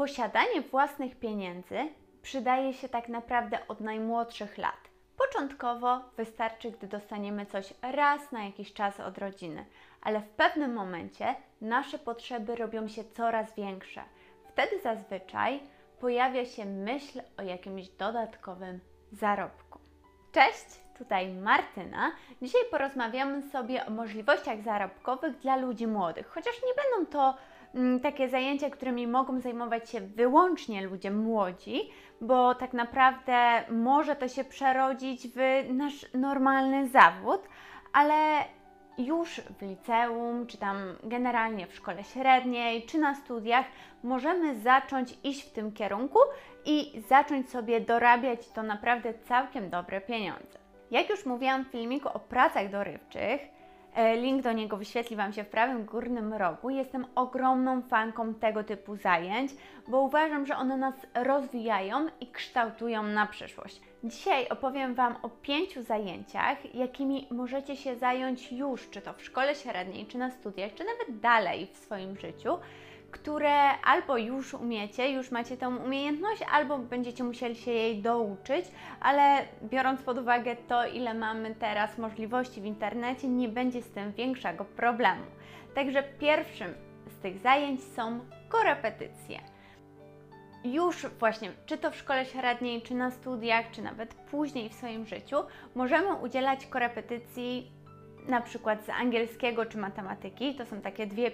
Posiadanie własnych pieniędzy przydaje się tak naprawdę od najmłodszych lat. Początkowo wystarczy, gdy dostaniemy coś raz na jakiś czas od rodziny, ale w pewnym momencie nasze potrzeby robią się coraz większe. Wtedy zazwyczaj pojawia się myśl o jakimś dodatkowym zarobku. Cześć, tutaj Martyna. Dzisiaj porozmawiamy sobie o możliwościach zarobkowych dla ludzi młodych, chociaż nie będą to takie zajęcia, którymi mogą zajmować się wyłącznie ludzie młodzi, bo tak naprawdę może to się przerodzić w nasz normalny zawód, ale już w liceum, czy tam generalnie w szkole średniej, czy na studiach możemy zacząć iść w tym kierunku i zacząć sobie dorabiać to naprawdę całkiem dobre pieniądze. Jak już mówiłam w filmiku o pracach dorywczych, link do niego wyświetli Wam się w prawym górnym rogu. Jestem ogromną fanką tego typu zajęć, bo uważam, że one nas rozwijają i kształtują na przyszłość. Dzisiaj opowiem Wam o pięciu zajęciach, jakimi możecie się zająć już, czy to w szkole średniej, czy na studiach, czy nawet dalej w swoim życiu, które albo już umiecie, już macie tą umiejętność, albo będziecie musieli się jej douczyć, ale biorąc pod uwagę to, ile mamy teraz możliwości w internecie, nie będzie z tym większego problemu. Także pierwszym z tych zajęć są korepetycje już właśnie, czy to w szkole średniej, czy na studiach, czy nawet później w swoim życiu, możemy udzielać korepetycji na przykład z angielskiego czy matematyki. To są takie dwie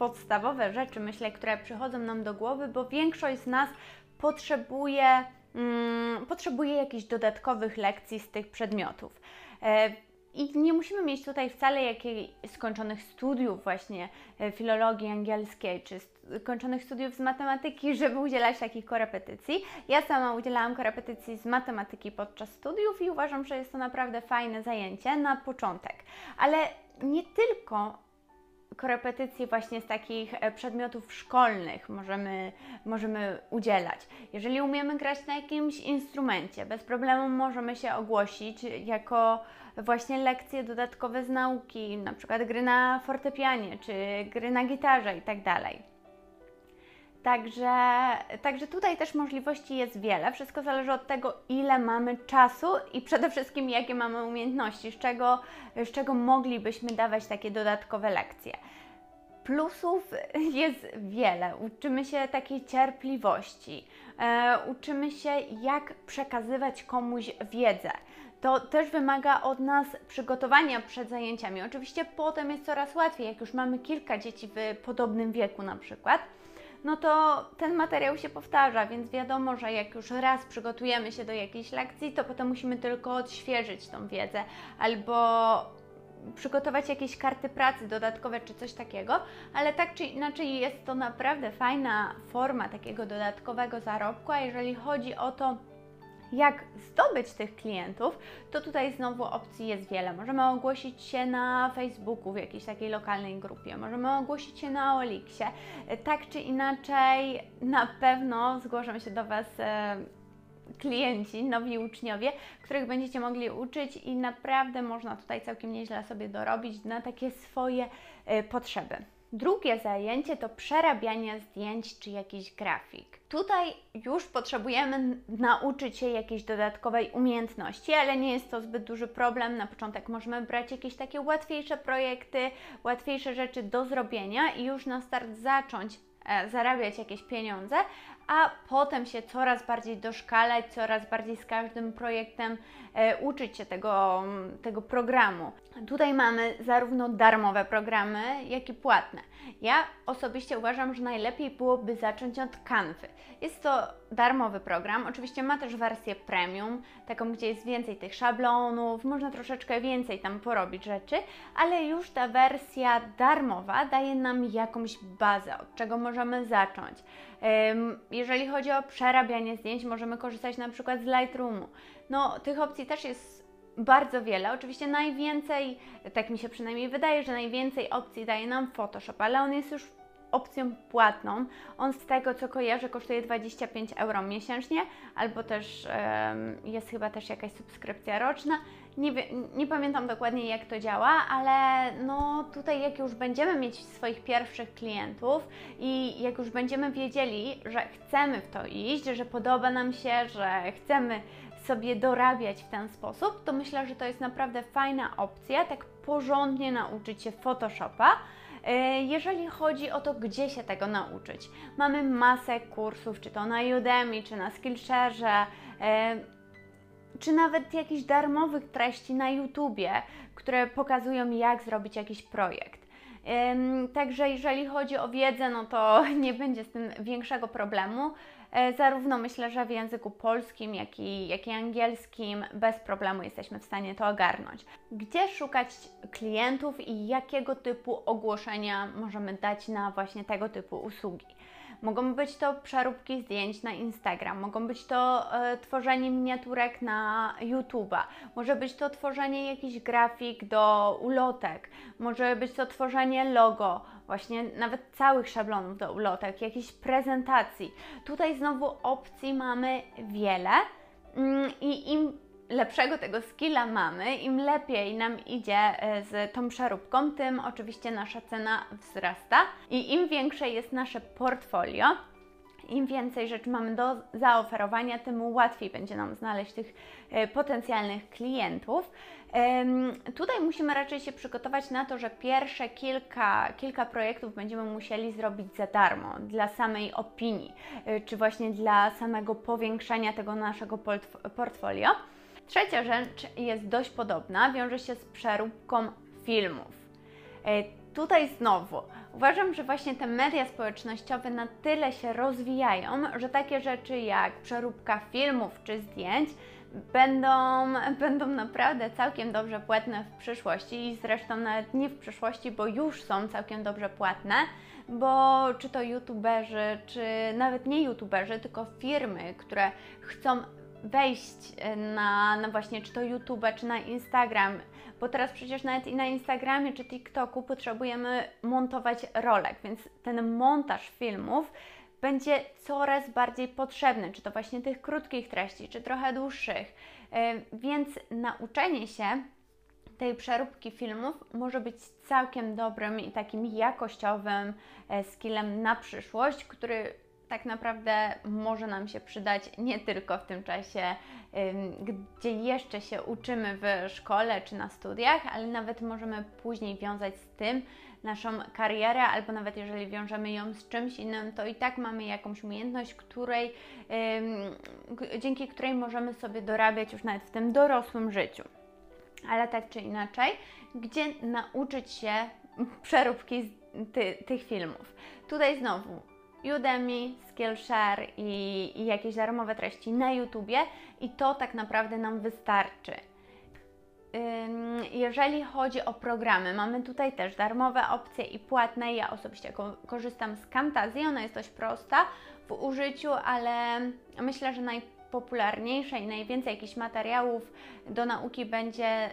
podstawowe rzeczy, myślę, które przychodzą nam do głowy, bo większość z nas potrzebuje, mm, potrzebuje jakichś dodatkowych lekcji z tych przedmiotów. E, i nie musimy mieć tutaj wcale jakichś skończonych studiów właśnie e, filologii angielskiej, czy skończonych studiów z matematyki, żeby udzielać takich korepetycji. Ja sama udzielałam korepetycji z matematyki podczas studiów i uważam, że jest to naprawdę fajne zajęcie na początek. Ale nie tylko korepetycji właśnie z takich e, przedmiotów szkolnych możemy, możemy udzielać. Jeżeli umiemy grać na jakimś instrumencie, bez problemu możemy się ogłosić jako właśnie lekcje dodatkowe z nauki, na przykład gry na fortepianie czy gry na gitarze itd. Tak także, także tutaj też możliwości jest wiele. Wszystko zależy od tego, ile mamy czasu i przede wszystkim jakie mamy umiejętności, z czego, z czego moglibyśmy dawać takie dodatkowe lekcje. Plusów jest wiele. Uczymy się takiej cierpliwości, e, uczymy się, jak przekazywać komuś wiedzę to też wymaga od nas przygotowania przed zajęciami. Oczywiście potem jest coraz łatwiej, jak już mamy kilka dzieci w podobnym wieku na przykład, no to ten materiał się powtarza, więc wiadomo, że jak już raz przygotujemy się do jakiejś lekcji, to potem musimy tylko odświeżyć tą wiedzę albo przygotować jakieś karty pracy dodatkowe czy coś takiego, ale tak czy inaczej jest to naprawdę fajna forma takiego dodatkowego zarobku, a jeżeli chodzi o to, jak zdobyć tych klientów, to tutaj znowu opcji jest wiele. Możemy ogłosić się na Facebooku w jakiejś takiej lokalnej grupie, możemy ogłosić się na Oliksie. Tak czy inaczej, na pewno zgłoszą się do Was e, klienci, nowi uczniowie, których będziecie mogli uczyć i naprawdę można tutaj całkiem nieźle sobie dorobić na takie swoje e, potrzeby. Drugie zajęcie to przerabianie zdjęć czy jakiś grafik. Tutaj już potrzebujemy nauczyć się jakiejś dodatkowej umiejętności, ale nie jest to zbyt duży problem. Na początek możemy brać jakieś takie łatwiejsze projekty, łatwiejsze rzeczy do zrobienia i już na start zacząć e, zarabiać jakieś pieniądze, a potem się coraz bardziej doszkalać, coraz bardziej z każdym projektem e, uczyć się tego, tego programu. Tutaj mamy zarówno darmowe programy, jak i płatne. Ja osobiście uważam, że najlepiej byłoby zacząć od Canvy. Jest to darmowy program, oczywiście ma też wersję premium, taką, gdzie jest więcej tych szablonów, można troszeczkę więcej tam porobić rzeczy, ale już ta wersja darmowa daje nam jakąś bazę, od czego możemy zacząć. Jeżeli chodzi o przerabianie zdjęć, możemy korzystać na przykład z Lightroomu. No, tych opcji też jest bardzo wiele. Oczywiście najwięcej, tak mi się przynajmniej wydaje, że najwięcej opcji daje nam Photoshop, ale on jest już opcją płatną. On z tego co kojarzę kosztuje 25 euro miesięcznie, albo też jest chyba też jakaś subskrypcja roczna. Nie, nie pamiętam dokładnie jak to działa, ale no tutaj jak już będziemy mieć swoich pierwszych klientów i jak już będziemy wiedzieli, że chcemy w to iść, że podoba nam się, że chcemy sobie dorabiać w ten sposób, to myślę, że to jest naprawdę fajna opcja, tak porządnie nauczyć się Photoshopa. E, jeżeli chodzi o to, gdzie się tego nauczyć, mamy masę kursów, czy to na Udemy, czy na Skillshare, e, czy nawet jakichś darmowych treści na YouTubie, które pokazują, jak zrobić jakiś projekt. Także jeżeli chodzi o wiedzę, no to nie będzie z tym większego problemu. E, zarówno myślę, że w języku polskim, jak i, jak i angielskim bez problemu jesteśmy w stanie to ogarnąć. Gdzie szukać klientów i jakiego typu ogłoszenia możemy dać na właśnie tego typu usługi? Mogą być to przeróbki zdjęć na Instagram, mogą być to e, tworzenie miniaturek na YouTube'a, może być to tworzenie jakichś grafik do ulotek, może być to tworzenie logo, właśnie nawet całych szablonów do ulotek, jakichś prezentacji. Tutaj znowu opcji mamy wiele mm, i im lepszego tego skilla mamy, im lepiej nam idzie e, z tą przeróbką, tym oczywiście nasza cena wzrasta i im większe jest nasze portfolio, im więcej rzeczy mamy do zaoferowania, tym łatwiej będzie nam znaleźć tych e, potencjalnych klientów. Tutaj musimy raczej się przygotować na to, że pierwsze kilka, kilka projektów będziemy musieli zrobić za darmo, dla samej opinii, e, czy właśnie dla samego powiększania tego naszego portfolio. Trzecia rzecz jest dość podobna, wiąże się z przeróbką filmów. E, tutaj znowu uważam, że właśnie te media społecznościowe na tyle się rozwijają, że takie rzeczy jak przeróbka filmów czy zdjęć będą, będą naprawdę całkiem dobrze płatne w przyszłości i zresztą nawet nie w przyszłości, bo już są całkiem dobrze płatne, bo czy to youtuberzy, czy nawet nie youtuberzy, tylko firmy, które chcą wejść e, na, na właśnie czy to YouTube, czy na Instagram, bo teraz przecież nawet i na Instagramie czy TikToku potrzebujemy montować rolek, więc ten montaż filmów będzie coraz bardziej potrzebny, czy to właśnie tych krótkich treści, czy trochę dłuższych. E, więc nauczenie się tej przeróbki filmów może być całkiem dobrym i takim jakościowym e, skillem na przyszłość, który tak naprawdę może nam się przydać nie tylko w tym czasie, gdzie jeszcze się uczymy w szkole czy na studiach, ale nawet możemy później wiązać z tym naszą karierę, albo nawet jeżeli wiążemy ją z czymś innym, to i tak mamy jakąś umiejętność, której, dzięki której możemy sobie dorabiać już nawet w tym dorosłym życiu. Ale tak czy inaczej, gdzie nauczyć się przeróbki ty, tych filmów. Tutaj znowu Udemy, Skillshare i, i jakieś darmowe treści na YouTubie i to tak naprawdę nam wystarczy. Jeżeli chodzi o programy, mamy tutaj też darmowe opcje i płatne. Ja osobiście korzystam z Camtasia, ona jest dość prosta w użyciu, ale myślę, że najpopularniejsze i najwięcej jakichś materiałów do nauki będzie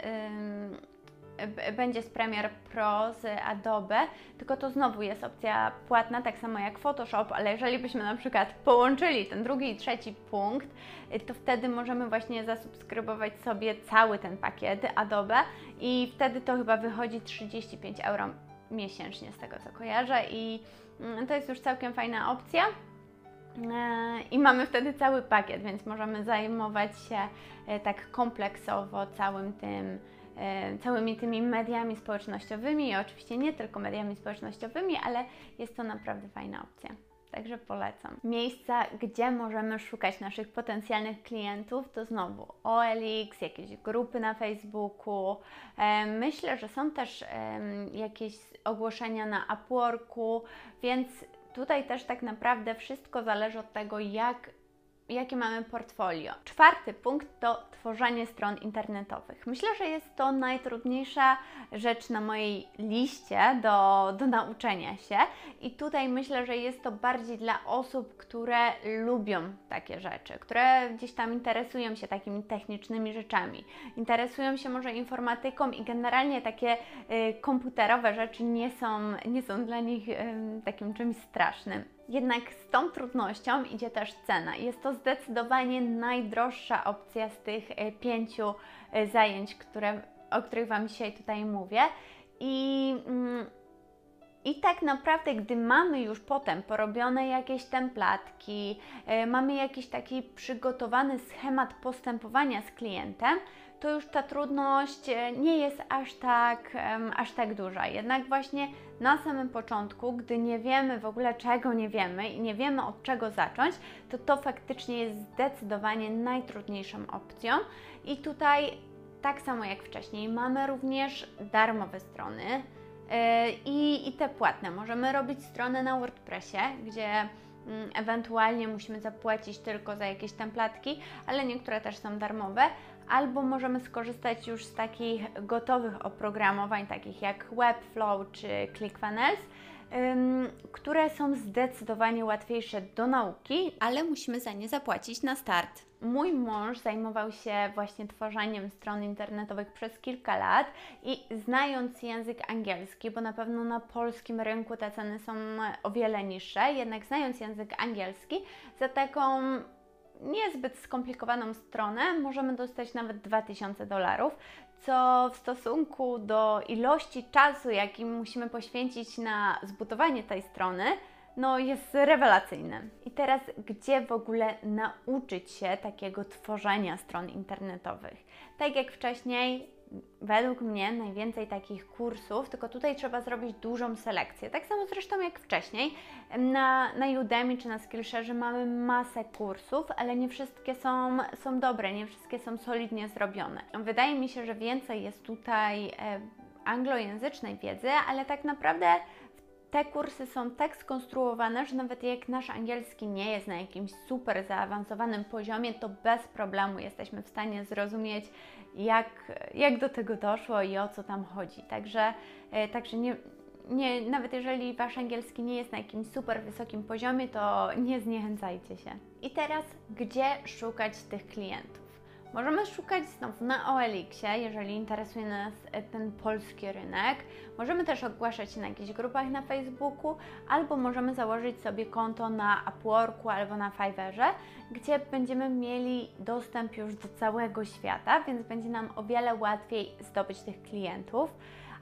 będzie z Premiere Pro z Adobe, tylko to znowu jest opcja płatna, tak samo jak Photoshop, ale jeżeli byśmy na przykład połączyli ten drugi i trzeci punkt, to wtedy możemy właśnie zasubskrybować sobie cały ten pakiet Adobe i wtedy to chyba wychodzi 35 euro miesięcznie z tego co kojarzę i mm, to jest już całkiem fajna opcja. E, I mamy wtedy cały pakiet, więc możemy zajmować się e, tak kompleksowo całym tym całymi tymi mediami społecznościowymi i oczywiście nie tylko mediami społecznościowymi, ale jest to naprawdę fajna opcja. Także polecam. Miejsca, gdzie możemy szukać naszych potencjalnych klientów, to znowu OLX, jakieś grupy na Facebooku. E, myślę, że są też jakieś ogłoszenia na Upworku, więc tutaj też tak naprawdę wszystko zależy od tego, jak jakie mamy portfolio. Czwarty punkt to tworzenie stron internetowych. Myślę, że jest to najtrudniejsza rzecz na mojej liście do, do nauczenia się i tutaj myślę, że jest to bardziej dla osób, które lubią takie rzeczy, które gdzieś tam interesują się takimi technicznymi rzeczami, interesują się może informatyką i generalnie takie y, komputerowe rzeczy nie są, nie są dla nich y, takim czymś strasznym. Jednak z tą trudnością idzie też cena. Jest to zdecydowanie najdroższa opcja z tych e, pięciu e, zajęć, które, o których Wam dzisiaj tutaj mówię. I, mm, I tak naprawdę, gdy mamy już potem porobione jakieś templatki, e, mamy jakiś taki przygotowany schemat postępowania z klientem, to już ta trudność e, nie jest aż tak, aż tak duża. Jednak właśnie na samym początku, gdy nie wiemy w ogóle czego nie wiemy i nie wiemy od czego zacząć, to to faktycznie jest zdecydowanie najtrudniejszą opcją. I tutaj, tak samo jak wcześniej, mamy również darmowe strony. I, I te płatne. Możemy robić stronę na WordPressie, gdzie mm, ewentualnie musimy zapłacić tylko za jakieś templatki, ale niektóre też są darmowe, albo możemy skorzystać już z takich gotowych oprogramowań, takich jak Webflow czy ClickFunnels, które są zdecydowanie łatwiejsze do nauki, ale musimy za nie zapłacić na start. Mój mąż zajmował się właśnie tworzeniem stron internetowych przez kilka lat i znając język angielski, bo na pewno na polskim rynku te ceny są o wiele niższe, jednak znając język angielski, za taką niezbyt skomplikowaną stronę możemy dostać nawet 2000 dolarów, co w stosunku do ilości czasu, jaki musimy poświęcić na zbudowanie tej strony, no jest rewelacyjne. I teraz, gdzie w ogóle nauczyć się takiego tworzenia stron internetowych? Tak jak wcześniej, według mnie najwięcej takich kursów, tylko tutaj trzeba zrobić dużą selekcję. Tak samo zresztą jak wcześniej. Na, na Udemy czy na Skillshare mamy masę kursów, ale nie wszystkie są, są dobre, nie wszystkie są solidnie zrobione. Wydaje mi się, że więcej jest tutaj e, anglojęzycznej wiedzy, ale tak naprawdę te kursy są tak skonstruowane, że nawet jak nasz angielski nie jest na jakimś super zaawansowanym poziomie, to bez problemu jesteśmy w stanie zrozumieć, jak, jak do tego doszło i o co tam chodzi. Także, e, także nie, nie, nawet jeżeli Wasz angielski nie jest na jakimś super wysokim poziomie, to nie zniechęcajcie się. I teraz, gdzie szukać tych klientów? Możemy szukać znowu na OLX-ie, jeżeli interesuje nas e, ten polski rynek. Możemy też ogłaszać się na jakichś grupach na Facebooku, albo możemy założyć sobie konto na Upworku albo na Fiverrze, gdzie będziemy mieli dostęp już do całego świata, więc będzie nam o wiele łatwiej zdobyć tych klientów.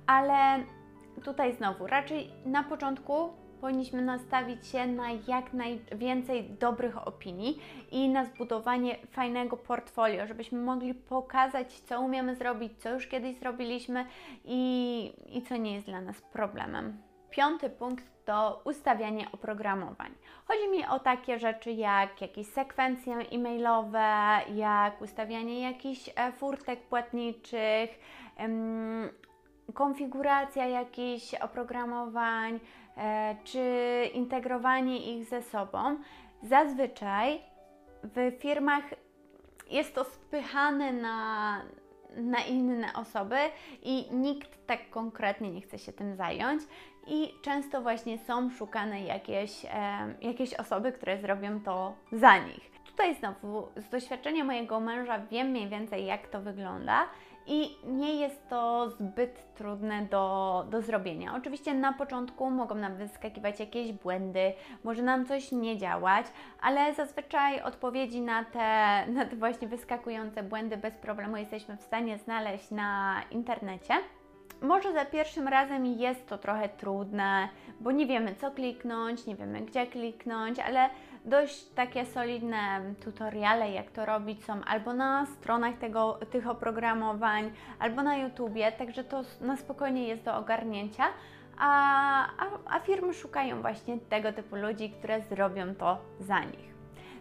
Ale tutaj znowu, raczej na początku powinniśmy nastawić się na jak najwięcej dobrych opinii i na zbudowanie fajnego portfolio, żebyśmy mogli pokazać, co umiemy zrobić, co już kiedyś zrobiliśmy i, i co nie jest dla nas problemem. Piąty punkt to ustawianie oprogramowań. Chodzi mi o takie rzeczy jak jakieś sekwencje e-mailowe, jak ustawianie jakichś e, furtek płatniczych, konfiguracja jakichś oprogramowań, E, czy integrowanie ich ze sobą, zazwyczaj w firmach jest to spychane na, na inne osoby i nikt tak konkretnie nie chce się tym zająć. I często właśnie są szukane jakieś, e, jakieś osoby, które zrobią to za nich. Tutaj znowu z doświadczenia mojego męża wiem mniej więcej, jak to wygląda i nie jest to zbyt trudne do, do zrobienia. Oczywiście na początku mogą nam wyskakiwać jakieś błędy, może nam coś nie działać, ale zazwyczaj odpowiedzi na te, na te właśnie wyskakujące błędy bez problemu jesteśmy w stanie znaleźć na internecie. Może za pierwszym razem jest to trochę trudne, bo nie wiemy co kliknąć, nie wiemy gdzie kliknąć, ale dość takie solidne tutoriale, jak to robić, są albo na stronach tego, tych oprogramowań, albo na YouTubie, także to na spokojnie jest do ogarnięcia. A, a, a firmy szukają właśnie tego typu ludzi, które zrobią to za nich.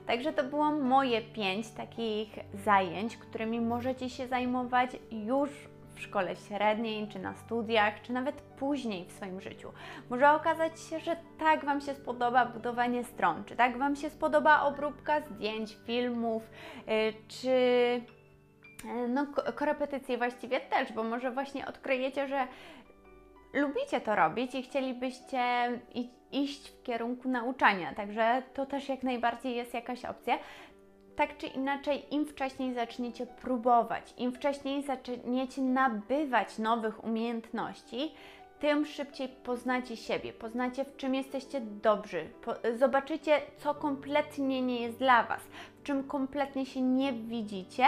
Także to było moje pięć takich zajęć, którymi możecie się zajmować już w szkole średniej, czy na studiach, czy nawet później w swoim życiu. Może okazać się, że tak Wam się spodoba budowanie stron, czy tak Wam się spodoba obróbka zdjęć, filmów, yy, czy yy, no, korepetycje właściwie też, bo może właśnie odkryjecie, że lubicie to robić i chcielibyście iść w kierunku nauczania, także to też jak najbardziej jest jakaś opcja tak czy inaczej, im wcześniej zaczniecie próbować, im wcześniej zaczniecie nabywać nowych umiejętności, tym szybciej poznacie siebie, poznacie w czym jesteście dobrzy, zobaczycie, co kompletnie nie jest dla Was, w czym kompletnie się nie widzicie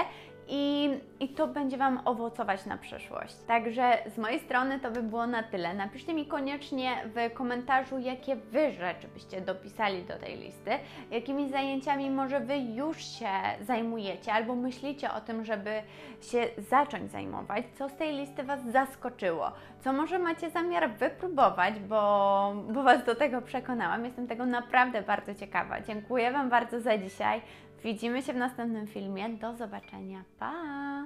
i, I to będzie Wam owocować na przyszłość. Także z mojej strony to by było na tyle. Napiszcie mi koniecznie w komentarzu, jakie Wy rzeczy byście dopisali do tej listy, jakimi zajęciami może Wy już się zajmujecie albo myślicie o tym, żeby się zacząć zajmować, co z tej listy Was zaskoczyło, co może macie zamiar wypróbować, bo, bo Was do tego przekonałam. Jestem tego naprawdę bardzo ciekawa. Dziękuję Wam bardzo za dzisiaj. Widzimy się w następnym filmie. Do zobaczenia. Pa!